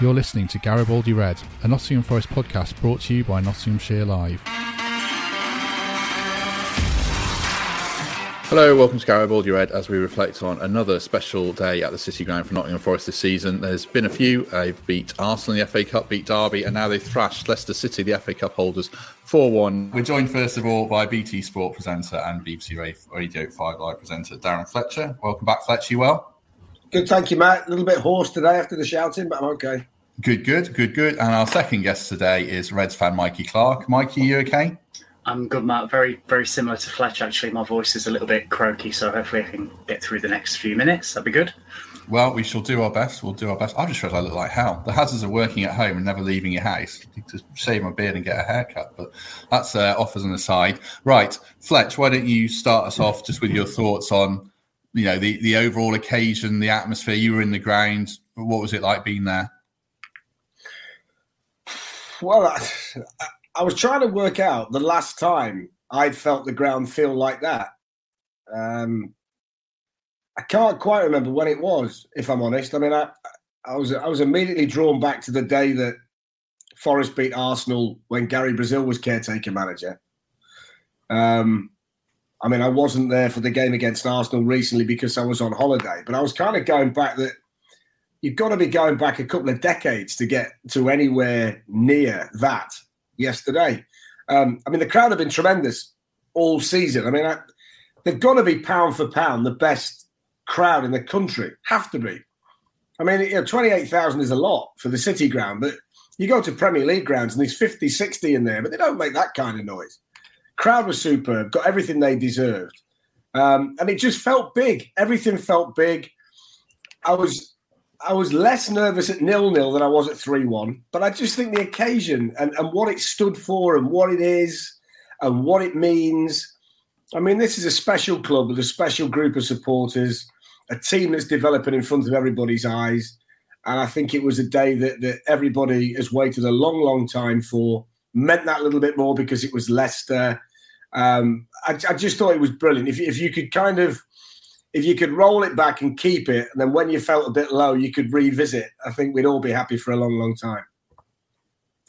You're listening to Garibaldi Red, a Nottingham Forest podcast brought to you by Nottinghamshire Live. Hello, welcome to Garibaldi Red as we reflect on another special day at the City Ground for Nottingham Forest this season. There's been a few. They've beat Arsenal in the FA Cup, beat Derby, and now they've thrashed Leicester City, the FA Cup holders, 4 1. We're joined first of all by BT Sport presenter and BBC Radio 5 Live presenter Darren Fletcher. Welcome back, Fletcher. You well? Good, thank you, Matt. A little bit hoarse today after the shouting, but I'm okay. Good, good, good, good. And our second guest today is Reds fan Mikey Clark. Mikey, you okay? I'm good, Matt. Very, very similar to Fletch. Actually, my voice is a little bit croaky, so hopefully I can get through the next few minutes. That'd be good. Well, we shall do our best. We'll do our best. I just realised I look like hell. The hazards of working at home and never leaving your house to shave my beard and get a haircut. But that's uh, off as an aside. Right, Fletch, why don't you start us off just with your thoughts on you know the the overall occasion, the atmosphere. You were in the ground. What was it like being there? Well, I, I was trying to work out the last time I'd felt the ground feel like that. Um, I can't quite remember when it was, if I'm honest. I mean, I, I was I was immediately drawn back to the day that Forest beat Arsenal when Gary Brazil was caretaker manager. Um, I mean, I wasn't there for the game against Arsenal recently because I was on holiday, but I was kind of going back that you've got to be going back a couple of decades to get to anywhere near that yesterday. Um, I mean, the crowd have been tremendous all season. I mean, I, they've got to be pound for pound the best crowd in the country. Have to be. I mean, you know, 28,000 is a lot for the City ground, but you go to Premier League grounds and there's 50, 60 in there, but they don't make that kind of noise. Crowd was superb, got everything they deserved. Um, and it just felt big. Everything felt big. I was I was less nervous at nil nil than I was at three one, but I just think the occasion and, and what it stood for and what it is and what it means. I mean, this is a special club with a special group of supporters, a team that's developing in front of everybody's eyes. And I think it was a day that, that everybody has waited a long, long time for. Meant that a little bit more because it was Leicester. Um, I, I, just thought it was brilliant. If, if you could kind of, if you could roll it back and keep it, and then when you felt a bit low, you could revisit. I think we'd all be happy for a long, long time.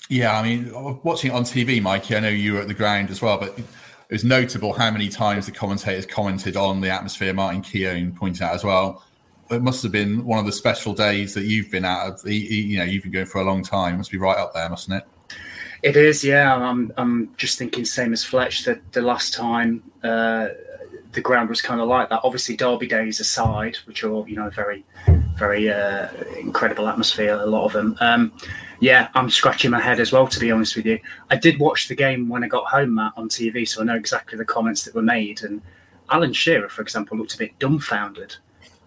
Yeah, I mean, watching it on TV, Mikey, I know you were at the ground as well, but it was notable how many times the commentators commented on the atmosphere. Martin Keown pointed out as well. It must have been one of the special days that you've been out of. You know, you've been going for a long time. It must be right up there, mustn't it? It is, yeah. I'm, I'm just thinking same as Fletch that the last time uh, the ground was kind of like that. Obviously, Derby days aside, which are you know very, very uh, incredible atmosphere. A lot of them. Um, yeah, I'm scratching my head as well. To be honest with you, I did watch the game when I got home, Matt, on TV, so I know exactly the comments that were made. And Alan Shearer, for example, looked a bit dumbfounded.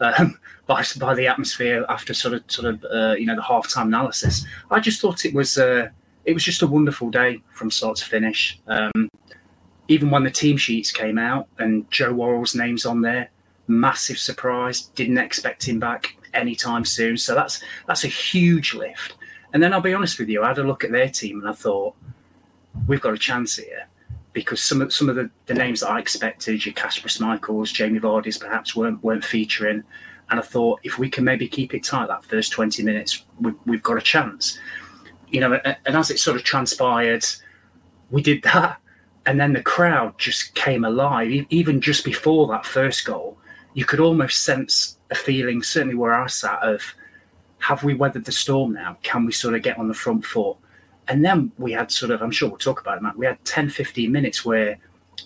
Um, by, by the atmosphere after sort of sort of uh, you know the halftime analysis, I just thought it was uh, it was just a wonderful day from start to finish. Um, even when the team sheets came out and Joe Worrall's name's on there, massive surprise. Didn't expect him back anytime soon. So that's that's a huge lift. And then I'll be honest with you, I had a look at their team and I thought, we've got a chance here because some of some of the, the names that I expected, your Casper Schmeichels, Jamie Vardy's perhaps weren't weren't featuring. And I thought if we can maybe keep it tight that first 20 minutes, we, we've got a chance you know, and as it sort of transpired, we did that. And then the crowd just came alive. Even just before that first goal, you could almost sense a feeling, certainly where I sat, of have we weathered the storm now? Can we sort of get on the front foot? And then we had sort of, I'm sure we'll talk about it, Matt, we had 10, 15 minutes where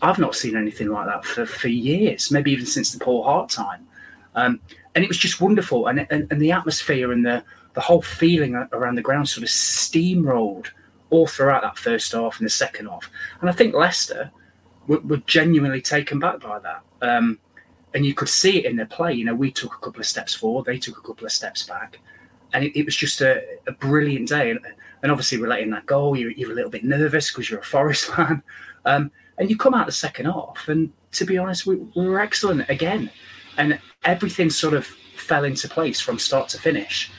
I've not seen anything like that for, for years, maybe even since the Paul Hart time. Um, and it was just wonderful. And, and, and the atmosphere and the, the whole feeling around the ground sort of steamrolled all throughout that first half and the second half. And I think Leicester were, were genuinely taken back by that. Um, and you could see it in their play. You know, we took a couple of steps forward, they took a couple of steps back. and it, it was just a, a, brilliant day. And, and obviously, relating that goal, you're, you're a little bit nervous because you're a Forest fan. Um, and you come out the second half, and to be honest, we, we were excellent again. And everything sort of fell into place from start to finish.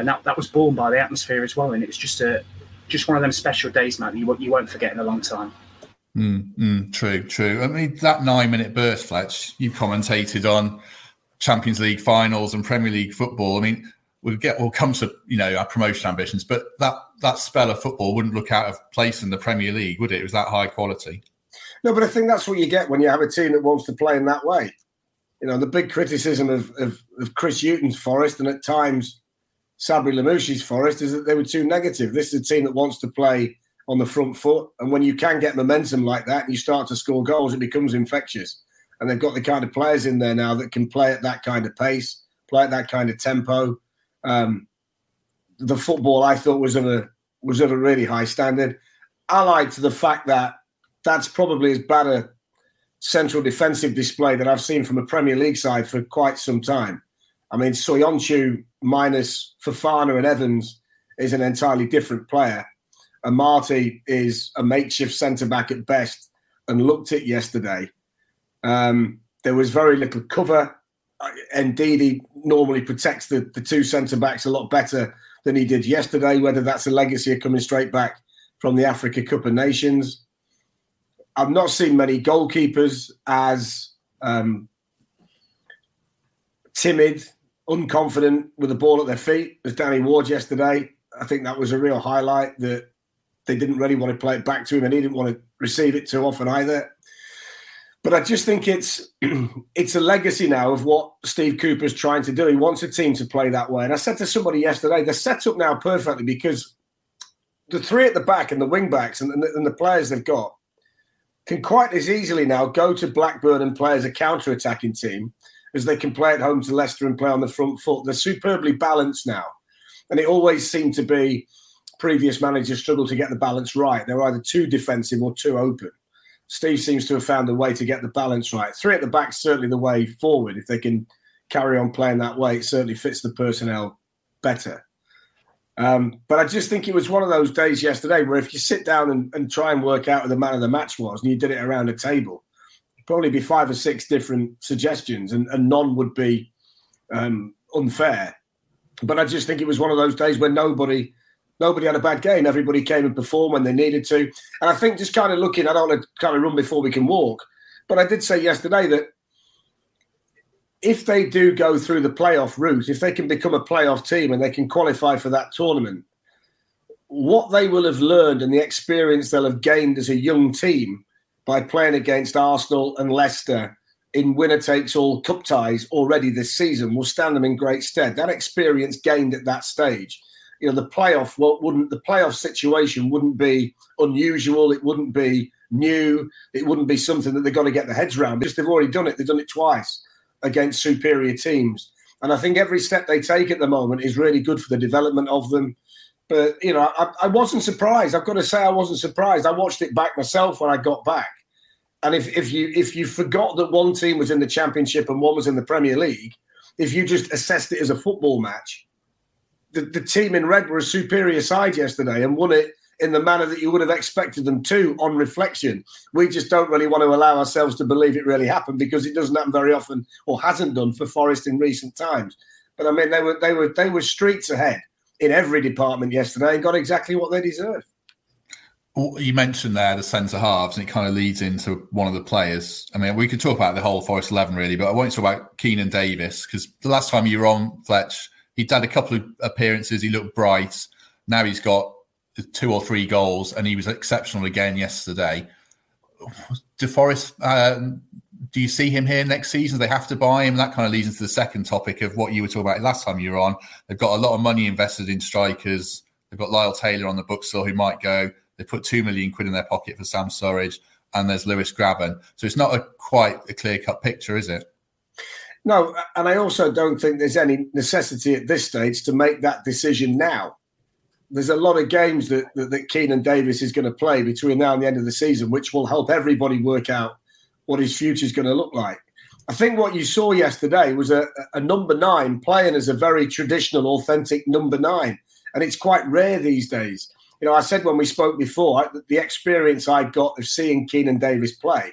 And that, that was born by the atmosphere as well. And it was just a just one of them special days, man. You, you won't forget in a long time. Mm, mm, true, true. I mean, that nine minute burst, Fletch, you commentated on Champions League finals and Premier League football. I mean, we'll get we'll come to you know our promotion ambitions, but that that spell of football wouldn't look out of place in the Premier League, would it? It was that high quality. No, but I think that's what you get when you have a team that wants to play in that way. You know, the big criticism of, of, of Chris Hughton's Forest and at times Sabri Lamouchi's Forest is that they were too negative. This is a team that wants to play on the front foot. And when you can get momentum like that and you start to score goals, it becomes infectious. And they've got the kind of players in there now that can play at that kind of pace, play at that kind of tempo. Um, the football I thought was of a was of a really high standard, allied to the fact that that's probably as bad a central defensive display that I've seen from a Premier League side for quite some time. I mean, Soyuncu minus Fofana and Evans is an entirely different player. And Marty is a makeshift centre back at best and looked it yesterday. Um, there was very little cover. Indeed, he normally protects the, the two centre backs a lot better than he did yesterday, whether that's a legacy of coming straight back from the Africa Cup of Nations. I've not seen many goalkeepers as um, timid, unconfident with the ball at their feet as Danny Ward yesterday. I think that was a real highlight that they didn't really want to play it back to him and he didn't want to receive it too often either. But I just think it's it's a legacy now of what Steve Cooper's trying to do. He wants a team to play that way. And I said to somebody yesterday, they're set up now perfectly because the three at the back and the wing backs and, and, the, and the players they've got can quite as easily now go to Blackburn and play as a counter attacking team as they can play at home to Leicester and play on the front foot. They're superbly balanced now. And it always seemed to be previous managers struggle to get the balance right. They're either too defensive or too open. Steve seems to have found a way to get the balance right. Three at the back certainly the way forward. If they can carry on playing that way, it certainly fits the personnel better. Um, but I just think it was one of those days yesterday where if you sit down and, and try and work out who the man of the match was, and you did it around a table, probably be five or six different suggestions, and, and none would be um, unfair. But I just think it was one of those days where nobody nobody had a bad game. Everybody came and performed when they needed to. And I think just kind of looking, I don't want to kind of run before we can walk, but I did say yesterday that if they do go through the playoff route, if they can become a playoff team and they can qualify for that tournament, what they will have learned and the experience they'll have gained as a young team by playing against Arsenal and Leicester in winner takes all cup ties already this season will stand them in great stead. That experience gained at that stage you know the playoff wouldn't the playoff situation wouldn't be unusual. It wouldn't be new. It wouldn't be something that they've got to get their heads around because they've already done it. They've done it twice against superior teams, and I think every step they take at the moment is really good for the development of them. But you know, I, I wasn't surprised. I've got to say, I wasn't surprised. I watched it back myself when I got back. And if, if you if you forgot that one team was in the championship and one was in the Premier League, if you just assessed it as a football match, the, the team in red were a superior side yesterday and won it in the manner that you would have expected them to on reflection. We just don't really want to allow ourselves to believe it really happened because it doesn't happen very often or hasn't done for Forest in recent times. But I mean they were they were they were streets ahead in every department yesterday and got exactly what they deserved. You mentioned there the centre halves, and it kind of leads into one of the players. I mean, we could talk about the whole Forest 11 really, but I want to talk about Keinan Davis because the last time you were on, Fletch, he'd had a couple of appearances. He looked bright. Now he's got two or three goals, and he was exceptional again yesterday. DeForest, uh, do you see him here next season? They have to buy him. That kind of leads into the second topic of what you were talking about last time you were on. They've got a lot of money invested in strikers. They've got Lyle Taylor on the book still, who might go. They put two million quid in their pocket for Sam Surridge, and there's Lewis Grabban. So it's not a quite a clear cut picture, is it? No, and I also don't think there's any necessity at this stage to make that decision now. There's a lot of games that, that, that Keinan Davis is going to play between now and the end of the season, which will help everybody work out what his future is going to look like. I think what you saw yesterday was a, a number nine playing as a very traditional, authentic number nine. And it's quite rare these days. You know, I said when we spoke before, the experience I got of seeing Keinan Davis play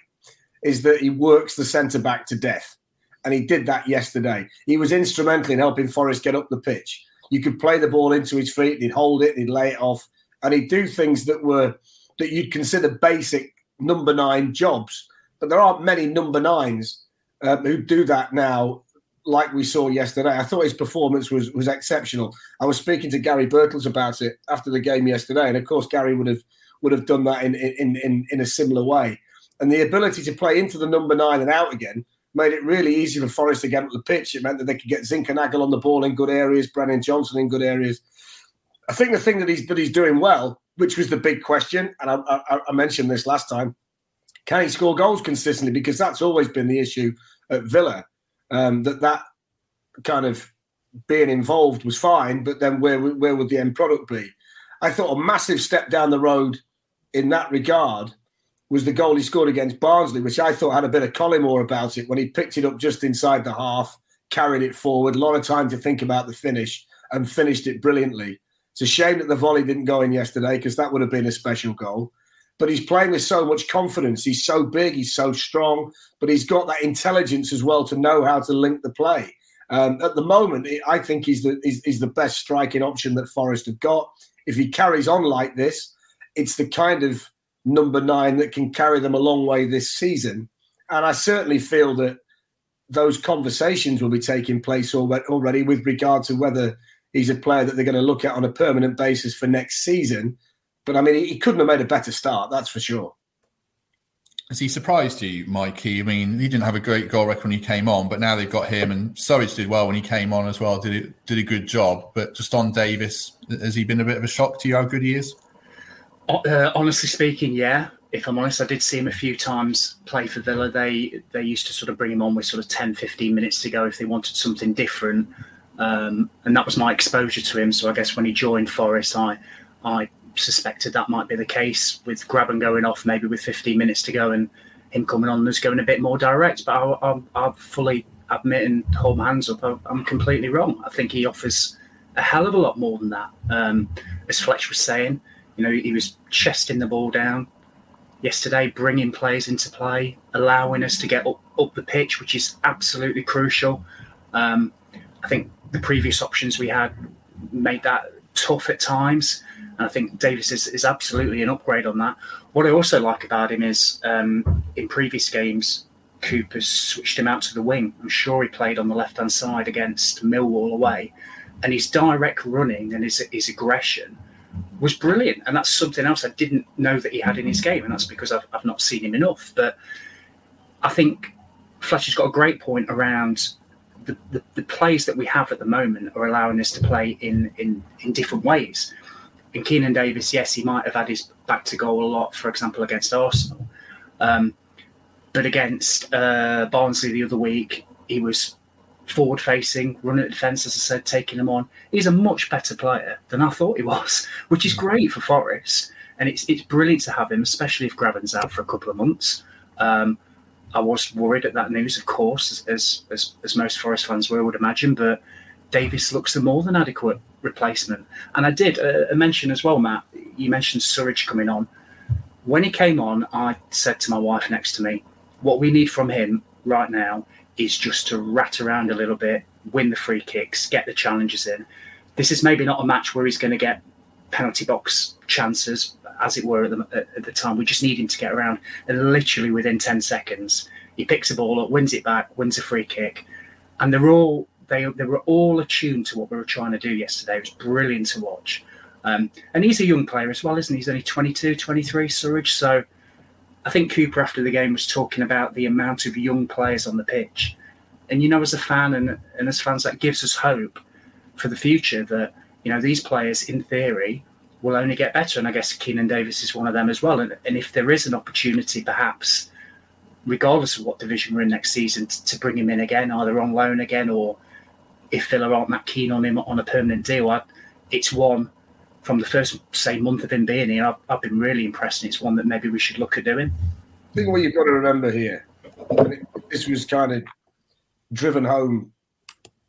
is that he works the centre back to death. And he did that yesterday. He was instrumental in helping Forest get up the pitch. You could play the ball into his feet, he'd hold it, he'd lay it off, and he'd do things that were that you'd consider basic number nine jobs. But there aren't many number nines uh, who do that now, like we saw yesterday. I thought his performance was was exceptional. I was speaking to Gary Birtles about it after the game yesterday, and of course Gary would have would have done that in in in, in a similar way. And the ability to play into the number nine and out again made it really easy for Forest to get up the pitch. It meant that they could get Zinckernagel on the ball in good areas, Brennan Johnson in good areas. I think the thing that he's that he's doing well, which was the big question, and I, I, I mentioned this last time, can he score goals consistently? Because that's always been the issue at Villa. Um, that that kind of being involved was fine, but then where where would the end product be? I thought a massive step down the road in that regard was the goal he scored against Barnsley, which I thought had a bit of Collymore about it when he picked it up just inside the half, carried it forward, a lot of time to think about the finish, and finished it brilliantly. It's a shame that the volley didn't go in yesterday because that would have been a special goal. But he's playing with so much confidence. He's so big, he's so strong, but he's got that intelligence as well to know how to link the play. Um, at the moment, I think he's the he's, he's the best striking option that Forest have got. If he carries on like this, it's the kind of number nine that can carry them a long way this season. And I certainly feel that those conversations will be taking place already with regard to whether he's a player that they're going to look at on a permanent basis for next season. But I mean, he couldn't have made a better start, that's for sure. Has he surprised you, Mikey? I mean, he didn't have a great goal record when he came on, but now they've got him, and Surridge did well when he came on as well. Did it, did a good job, but just on Davis, has he been a bit of a shock to you how good he is? Uh, honestly speaking, yeah. If I'm honest, I did see him a few times play for Villa. They they used to sort of bring him on with sort of 10, 15 minutes to go if they wanted something different. Um, and that was my exposure to him. So I guess when he joined Forest, I I suspected that might be the case with Grabban going off, maybe with 15 minutes to go, and him coming on as going a bit more direct. But I, I, I fully admit and hold my hands up. I, am completely wrong. I think he offers a hell of a lot more than that. Um, as Fletch was saying, you know, he was chesting the ball down yesterday, bringing players into play, allowing us to get up, up the pitch, which is absolutely crucial. Um, I think the previous options we had made that tough at times. And I think Davis is, is absolutely an upgrade on that. What I also like about him is um, in previous games, Cooper's switched him out to the wing. I'm sure he played on the left hand side against Millwall away. And his direct running and his, his aggression was brilliant, and that's something else I didn't know that he had in his game, and that's because I've, I've not seen him enough. But I think Fletcher's got a great point around the, the, the, plays that we have at the moment are allowing us to play in in, in different ways. In Keinan Davis, yes, he might have had his back to goal a lot, for example, against Arsenal. Um, but against uh, Barnsley the other week, he was forward facing, running at defence, as I said, taking them on. He's a much better player than I thought he was, which is great for Forest. And it's it's brilliant to have him, especially if Grabban's out for a couple of months. Um, I was worried at that news, of course, as, as, as most Forest fans were, would imagine, but Davis looks more than adequate replacement. And I did uh, mention as well, Matt, you mentioned Surridge coming on. When he came on, I said to my wife next to me, what we need from him right now is just to rat around a little bit, win the free kicks, get the challenges in. This is maybe not a match where he's going to get penalty box chances, as it were, at the, at the time. We just need him to get around. And literally within 10 seconds, he picks a ball up, wins it back, wins a free kick. And they're all they, they were all attuned to what we were trying to do yesterday. It was brilliant to watch. Um, and he's a young player as well, isn't he? He's only 22, 23, Surridge. So I think Cooper after the game was talking about the amount of young players on the pitch, and you know, as a fan and, and as fans, that gives us hope for the future that you know these players, in theory, will only get better. And I guess Keinan Davis is one of them as well. And, and if there is an opportunity, perhaps, regardless of what division we're in next season, to, to bring him in again, either on loan again or if Villa aren't that keen on him on a permanent deal, I, it's one from the first say month of him being here, I've, I've been really impressed. And it's one that maybe we should look at doing. I think what you've got to remember here, this was kind of driven home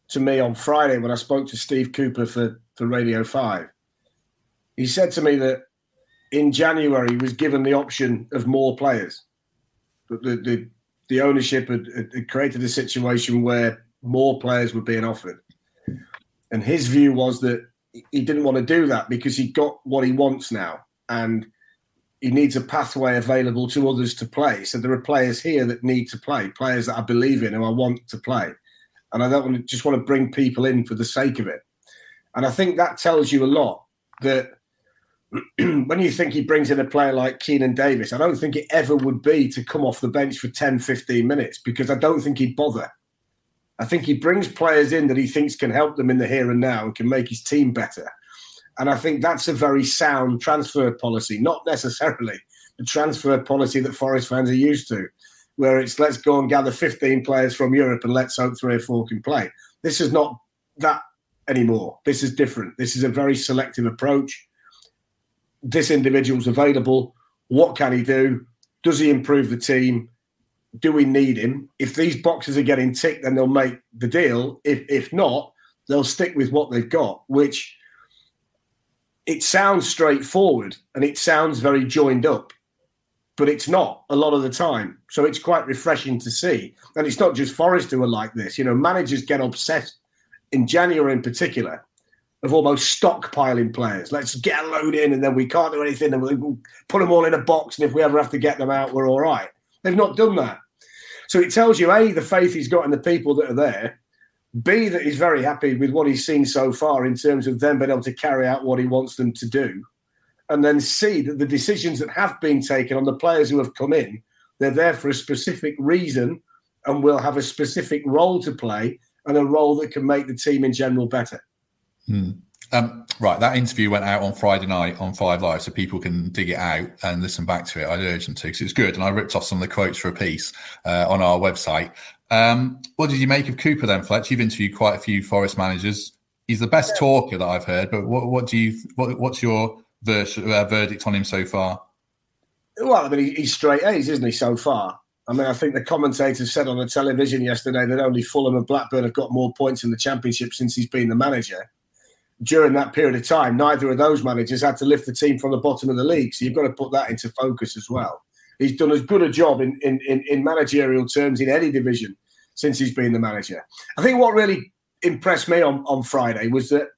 to me on Friday when I spoke to Steve Cooper for, for Radio 5. He said to me that in January he was given the option of more players. But the, the, the ownership had, had created a situation where more players were being offered. And his view was that he didn't want to do that because he got what he wants now. And he needs a pathway available to others to play. So there are players here that need to play, players that I believe in and I want to play. And I don't want to, just want to bring people in for the sake of it. And I think that tells you a lot that when you think he brings in a player like Keinan Davis, I don't think it ever would be to come off the bench for 10, 15 minutes because I don't think he'd bother. I think he brings players in that he thinks can help them in the here and now and can make his team better. And I think that's a very sound transfer policy, not necessarily the transfer policy that Forest fans are used to, where it's let's go and gather 15 players from Europe and let's hope three or four can play. This is not that anymore. This is different. This is a very selective approach. This individual's available. What can he do? Does he improve the team? Do we need him? If these boxes are getting ticked, then they'll make the deal. If if not, they'll stick with what they've got, which it sounds straightforward and it sounds very joined up, but it's not a lot of the time. So it's quite refreshing to see. And it's not just Forest who are like this. You know, managers get obsessed in January in particular of almost stockpiling players. Let's get a load in and then we can't do anything and we'll put them all in a box. And if we ever have to get them out, we're all right. They've not done that. So it tells you, A, the faith he's got in the people that are there, B, that he's very happy with what he's seen so far in terms of them being able to carry out what he wants them to do. And then C, that the decisions that have been taken on the players who have come in, they're there for a specific reason and will have a specific role to play and a role that can make the team in general better. Hmm. Um, right, that interview went out on Friday night on Five Live, so people can dig it out and listen back to it. I'd urge them to because it's good. And I ripped off some of the quotes for a piece uh, on our website. Um, what did you make of Cooper then, Fletch? You've interviewed quite a few Forest managers. He's the best talker that I've heard. But what, what do you? What, what's your vers- uh, verdict on him so far? Well, I mean, he's straight A's, isn't he? So far, I mean, I think the commentators said on the television yesterday that only Fulham and Blackburn have got more points in the Championship since he's been the manager. During that period of time, neither of those managers had to lift the team from the bottom of the league. So you've got to put that into focus as well. He's done as good a job in, in, in, in managerial terms in any division since he's been the manager. I think what really impressed me on, on Friday was that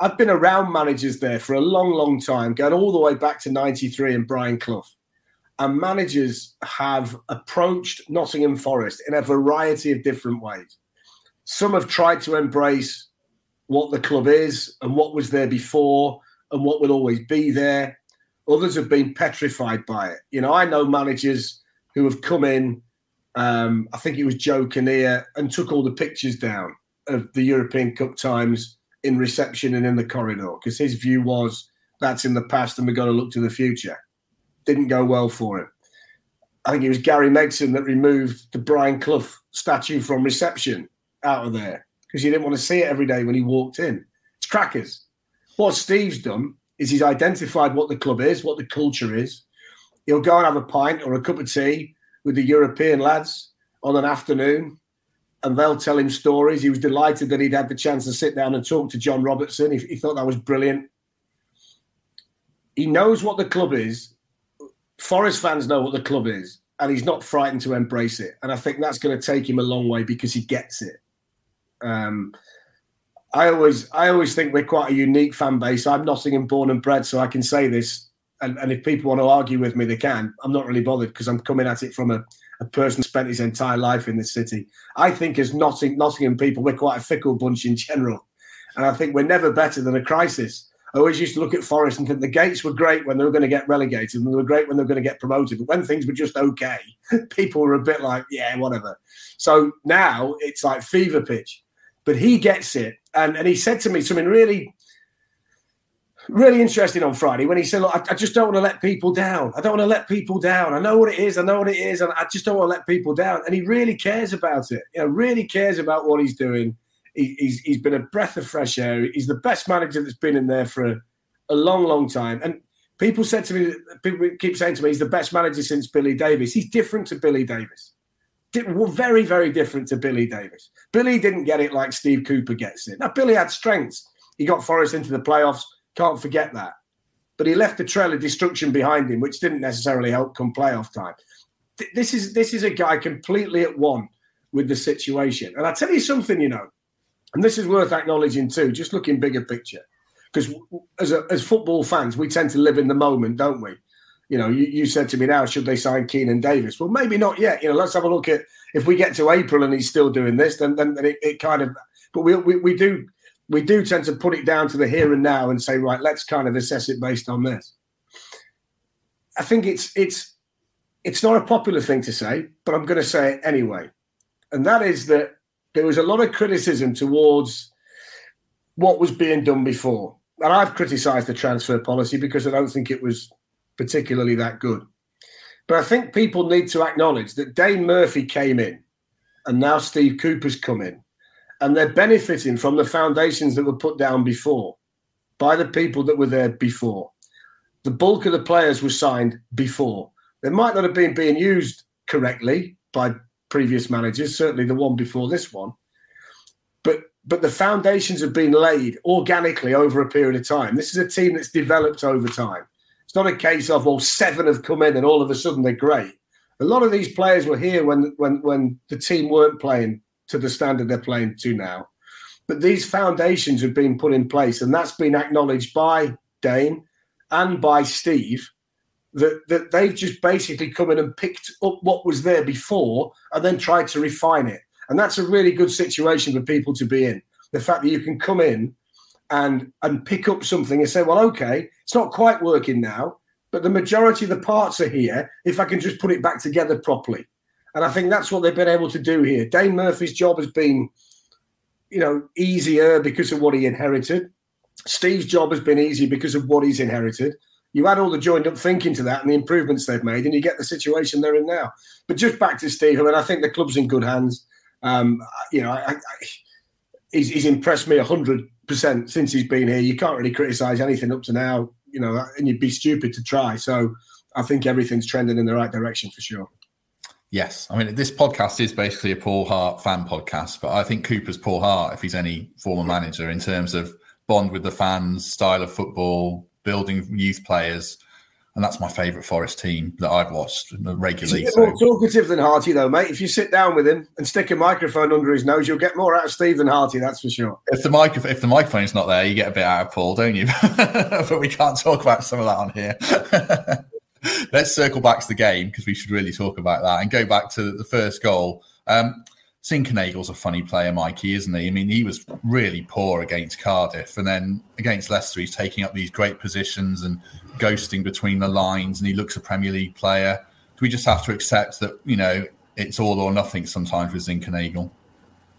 I've been around managers there for a long, long time, going all the way back to 93 and Brian Clough. And managers have approached Nottingham Forest in a variety of different ways. Some have tried to embrace what the club is and what was there before and what will always be there. Others have been petrified by it. You know, I know managers who have come in. Um, I think it was Joe Kinnear and took all the pictures down of the European Cup times in reception and in the corridor because his view was that's in the past and we've got to look to the future. Didn't go well for him. I think it was Gary Megson that removed the Brian Clough statue from reception out of there because he didn't want to see it every day when he walked in. It's crackers. What Steve's done is he's identified what the club is, what the culture is. He'll go and have a pint or a cup of tea with the European lads on an afternoon, and they'll tell him stories. He was delighted that he'd had the chance to sit down and talk to John Robertson. He, he thought that was brilliant. He knows what the club is. Forest fans know what the club is, and he's not frightened to embrace it. And I think that's going to take him a long way because he gets it. Um, I always I always think we're quite a unique fan base. I'm Nottingham born and bred, so I can say this. And, and if people want to argue with me, they can. I'm not really bothered because I'm coming at it from a, a person who spent his entire life in this city. I think as Notting, Nottingham people, we're quite a fickle bunch in general. And I think we're never better than a crisis. I always used to look at Forest and think the gates were great when they were going to get relegated and they were great when they were going to get promoted. But when things were just okay, people were a bit like, yeah, whatever. So now it's like fever pitch. But he gets it and, and he said to me something really, really interesting on Friday when he said, Look, I, I just don't want to let people down. I don't want to let people down. I know what it is. I know what it is. And I just don't want to let people down. And he really cares about it. You know, really cares about what he's doing. He, he's, he's been a breath of fresh air. He's the best manager that's been in there for a, a long, long time. And people said to me, people keep saying to me, he's the best manager since Billy Davies. He's different to Billy Davies. were very, very different to Billy Davies. Billy didn't get it like Steve Cooper gets it. Now, Billy had strengths. He got Forest into the playoffs. Can't forget that. But he left a trail of destruction behind him, which didn't necessarily help come playoff time. This is this is a guy completely at one with the situation. And I tell you something, you know, and this is worth acknowledging too, just looking bigger picture. Because as, a, as football fans, we tend to live in the moment, don't we? You know, you, you said to me now, should they sign Keinan Davis? Well, maybe not yet. You know, let's have a look at if we get to April and he's still doing this, then then, then it, it, kind of. But we, we we do we do tend to put it down to the here and now and say, right, let's kind of assess it based on this. I think it's it's it's not a popular thing to say, but I'm going to say it anyway, and that is that there was a lot of criticism towards what was being done before, and I've criticised the transfer policy because I don't think it was particularly that good. But I think people need to acknowledge that Dane Murphy came in and now Steve Cooper's come in and they're benefiting from the foundations that were put down before by the people that were there before. The bulk of the players were signed before. They might not have been being used correctly by previous managers, certainly the one before this one. But but the foundations have been laid organically over a period of time. This is a team that's developed over time. Not a case of well, seven have come in and all of a sudden they're great. A lot of these players were here when when when the team weren't playing to the standard they're playing to now. But these foundations have been put in place, and that's been acknowledged by Dane and by Steve that, that they've just basically come in and picked up what was there before and then tried to refine it. And that's a really good situation for people to be in. The fact that you can come in and and pick up something and say, well, okay, it's not quite working now, but the majority of the parts are here. If I can just put it back together properly, and I think that's what they've been able to do here. Dane Murphy's job has been, you know, easier because of what he inherited. Steve's job has been easy because of what he's inherited. You add all the joined up thinking to that and the improvements they've made, and you get the situation they're in now. But just back to Steve, I mean, I think the club's in good hands. Um, you know, I, I, he's, he's impressed me hundred percent since he's been here. You can't really criticise anything up to now, you know, and you'd be stupid to try. So I think everything's trending in the right direction for sure. Yes, I mean this podcast is basically a Paul Hart fan podcast, but I think Cooper's Paul Hart, if he's any former manager, in terms of bond with the fans, style of football, building youth players and that's my favourite Forest team that I've watched regularly. He's more talkative than Harty, though, mate. If you sit down with him and stick a microphone under his nose, you'll get more out of Steve than Harty. That's for sure. If the mic if the microphone's not there, you get a bit out of Paul, don't you? but we can't talk about some of that on here. Let's circle back to the game because we should really talk about that and go back to the first goal. Um, Zinckernagel's a funny player, Mikey, isn't he? I mean, he was really poor against Cardiff, and then against Leicester, he's taking up these great positions and ghosting between the lines, and he looks a Premier League player. Do we just have to accept that you know it's all or nothing sometimes with Zinckernagel?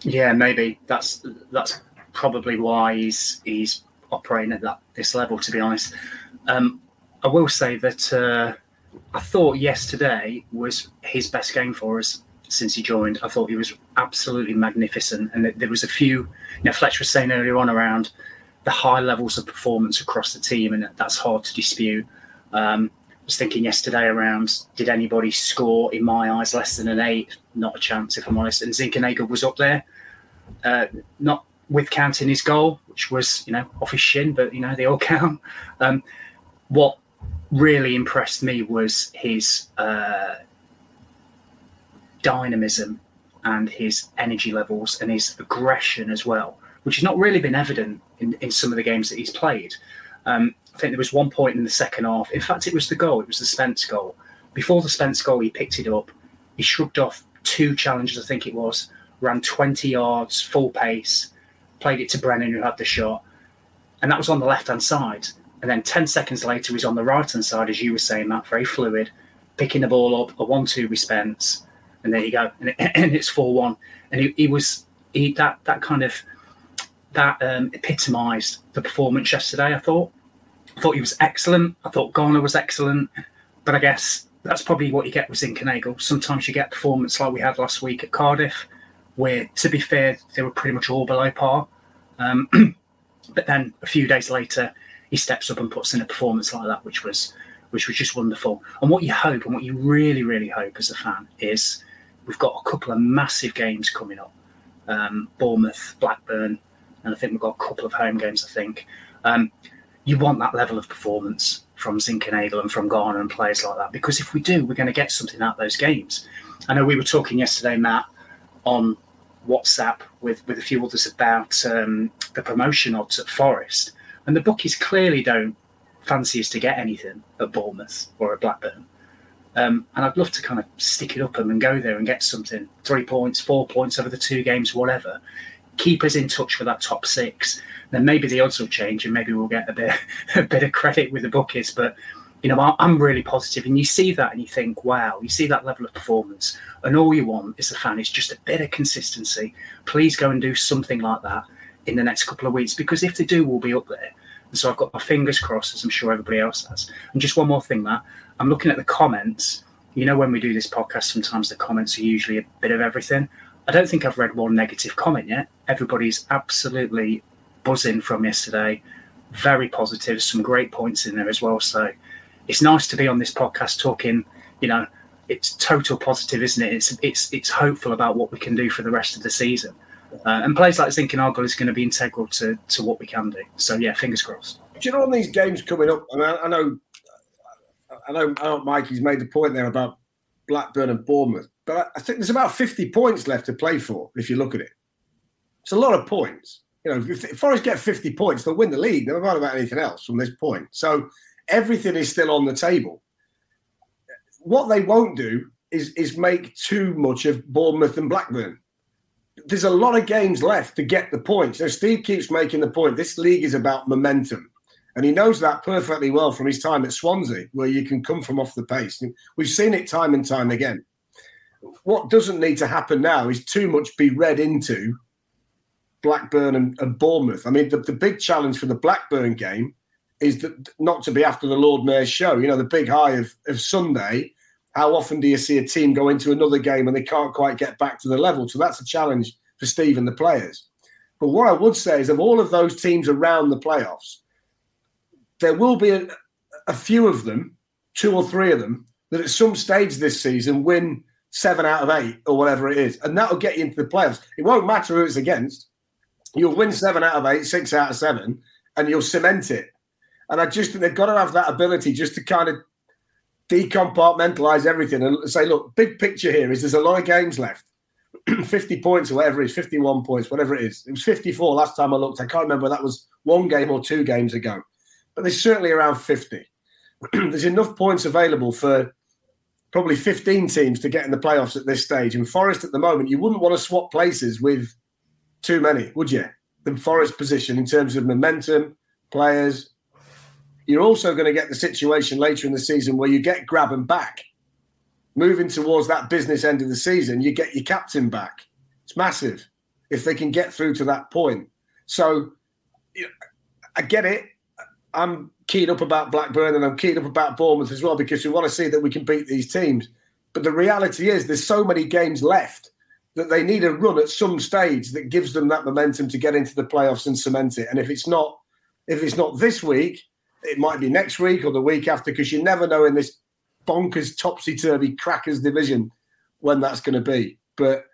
Yeah, maybe that's that's probably why he's he's operating at that this level. To be honest, um, I will say that uh, I thought yesterday was his best game for us since he joined. I thought he was absolutely magnificent, and there was a few. You know, Fletcher was saying earlier on around the high levels of performance across the team, and that's hard to dispute. Um, I was thinking yesterday around did anybody score in my eyes less than an eight? Not a chance, if I'm honest. And Zinckernagel was up there, uh, not with counting his goal, which was you know off his shin, but you know they all count. Um, what really impressed me was his uh, dynamism and his energy levels and his aggression as well, which has not really been evident in, in some of the games that he's played. Um, I think there was one point in the second half. In fact, it was the goal. It was the Spence goal. Before the Spence goal, he picked it up. He shrugged off two challenges, I think it was, ran 20 yards, full pace, played it to Brennan, who had the shot. And that was on the left hand side. And then 10 seconds later, he's on the right hand side, as you were saying, Matt, very fluid, picking the ball up, a 1 2 with Spence and there you go, and, it, and it's four one. And he, he was he that that kind of that um, epitomised the performance yesterday. I thought, I thought he was excellent. I thought Garner was excellent, but I guess that's probably what you get with Zinckernagel. Sometimes you get performance like we had last week at Cardiff, where to be fair they were pretty much all below par. Um, but then a few days later, he steps up and puts in a performance like that, which was which was just wonderful. And what you hope and what you really, really hope as a fan is we've got a couple of massive games coming up um, Bournemouth, Blackburn, and I think we've got a couple of home games, I think. Um, you want that level of performance from Zinckernagel and from Garner and players like that because if we do, we're going to get something out of those games. I know we were talking yesterday, Matt, on WhatsApp with, with a few others about um, the promotion odds at Forest, and the bookies clearly don't fancy us to get anything at Bournemouth or at Blackburn. Um, and I'd love to kind of stick it up them and go there and get something three points, four points over the two games, whatever. Keep us in touch for that top six. Then maybe the odds will change and maybe we'll get a bit a bit of credit with the bookies. But you know, I'm really positive, and you see that and you think, wow, you see that level of performance, and all you want is a fan is just a bit of consistency. Please go and do something like that in the next couple of weeks because if they do, we'll be up there. And so I've got my fingers crossed, as I'm sure everybody else has. And just one more thing, Matt. I'm looking at the comments. You know, when we do this podcast, sometimes the comments are usually a bit of everything. I don't think I've read one negative comment yet. Everybody's absolutely buzzing from yesterday. Very positive. Some great points in there as well. So it's nice to be on this podcast talking. You know, it's total positive, isn't it? It's it's it's hopeful about what we can do for the rest of the season. Uh, and plays like Zinckernagel is going to be integral to to what we can do. So yeah, fingers crossed. Do you know on these games coming up? I, mean, I know I know, I know Mikey's made the point there about Blackburn and Bournemouth, but I think there's about 50 points left to play for if you look at it. It's a lot of points. You know, if, Forest get 50 points, they'll win the league. They're not about anything else from this point. So everything is still on the table. What they won't do is is make too much of Bournemouth and Blackburn. There's a lot of games left to get the points. So Steve keeps making the point. This league is about momentum. And he knows that perfectly well from his time at Swansea, where you can come from off the pace. We've seen it time and time again. What doesn't need to happen now is too much be read into Blackburn and, and Bournemouth. I mean, the, the big challenge for the Blackburn game is that not to be after the Lord Mayor's show. You know, the big high of, of Sunday. How often do you see a team go into another game and they can't quite get back to the level? So that's a challenge for Steve and the players. But what I would say is, of all of those teams around the playoffs, there will be a, a few of them, two or three of them, that at some stage this season win seven out of eight or whatever it is, and that'll get you into the playoffs. It won't matter who it's against. You'll win seven out of eight, six out of seven, and you'll cement it. And I just think they've got to have that ability just to kind of decompartmentalize everything and say, look, big picture here is there's a lot of games left. 50 points or whatever it is, 51 points, whatever it is. It was 54 last time I looked. I can't remember that was one game or two games ago but there's certainly around 50. there's enough points available for probably 15 teams to get in the playoffs at this stage. And Forest at the moment, you wouldn't want to swap places with too many, would you? The Forest position in terms of momentum, players. You're also going to get the situation later in the season where you get Grabban back. Moving towards that business end of the season, you get your captain back. It's massive if they can get through to that point. So I get it. I'm keyed up about Blackburn and I'm keyed up about Bournemouth as well because we want to see that we can beat these teams. But the reality is, there's so many games left that they need a run at some stage that gives them that momentum to get into the playoffs and cement it. And if it's not, if it's not this week, it might be next week or the week after because you never know in this bonkers topsy turvy crackers division when that's going to be. But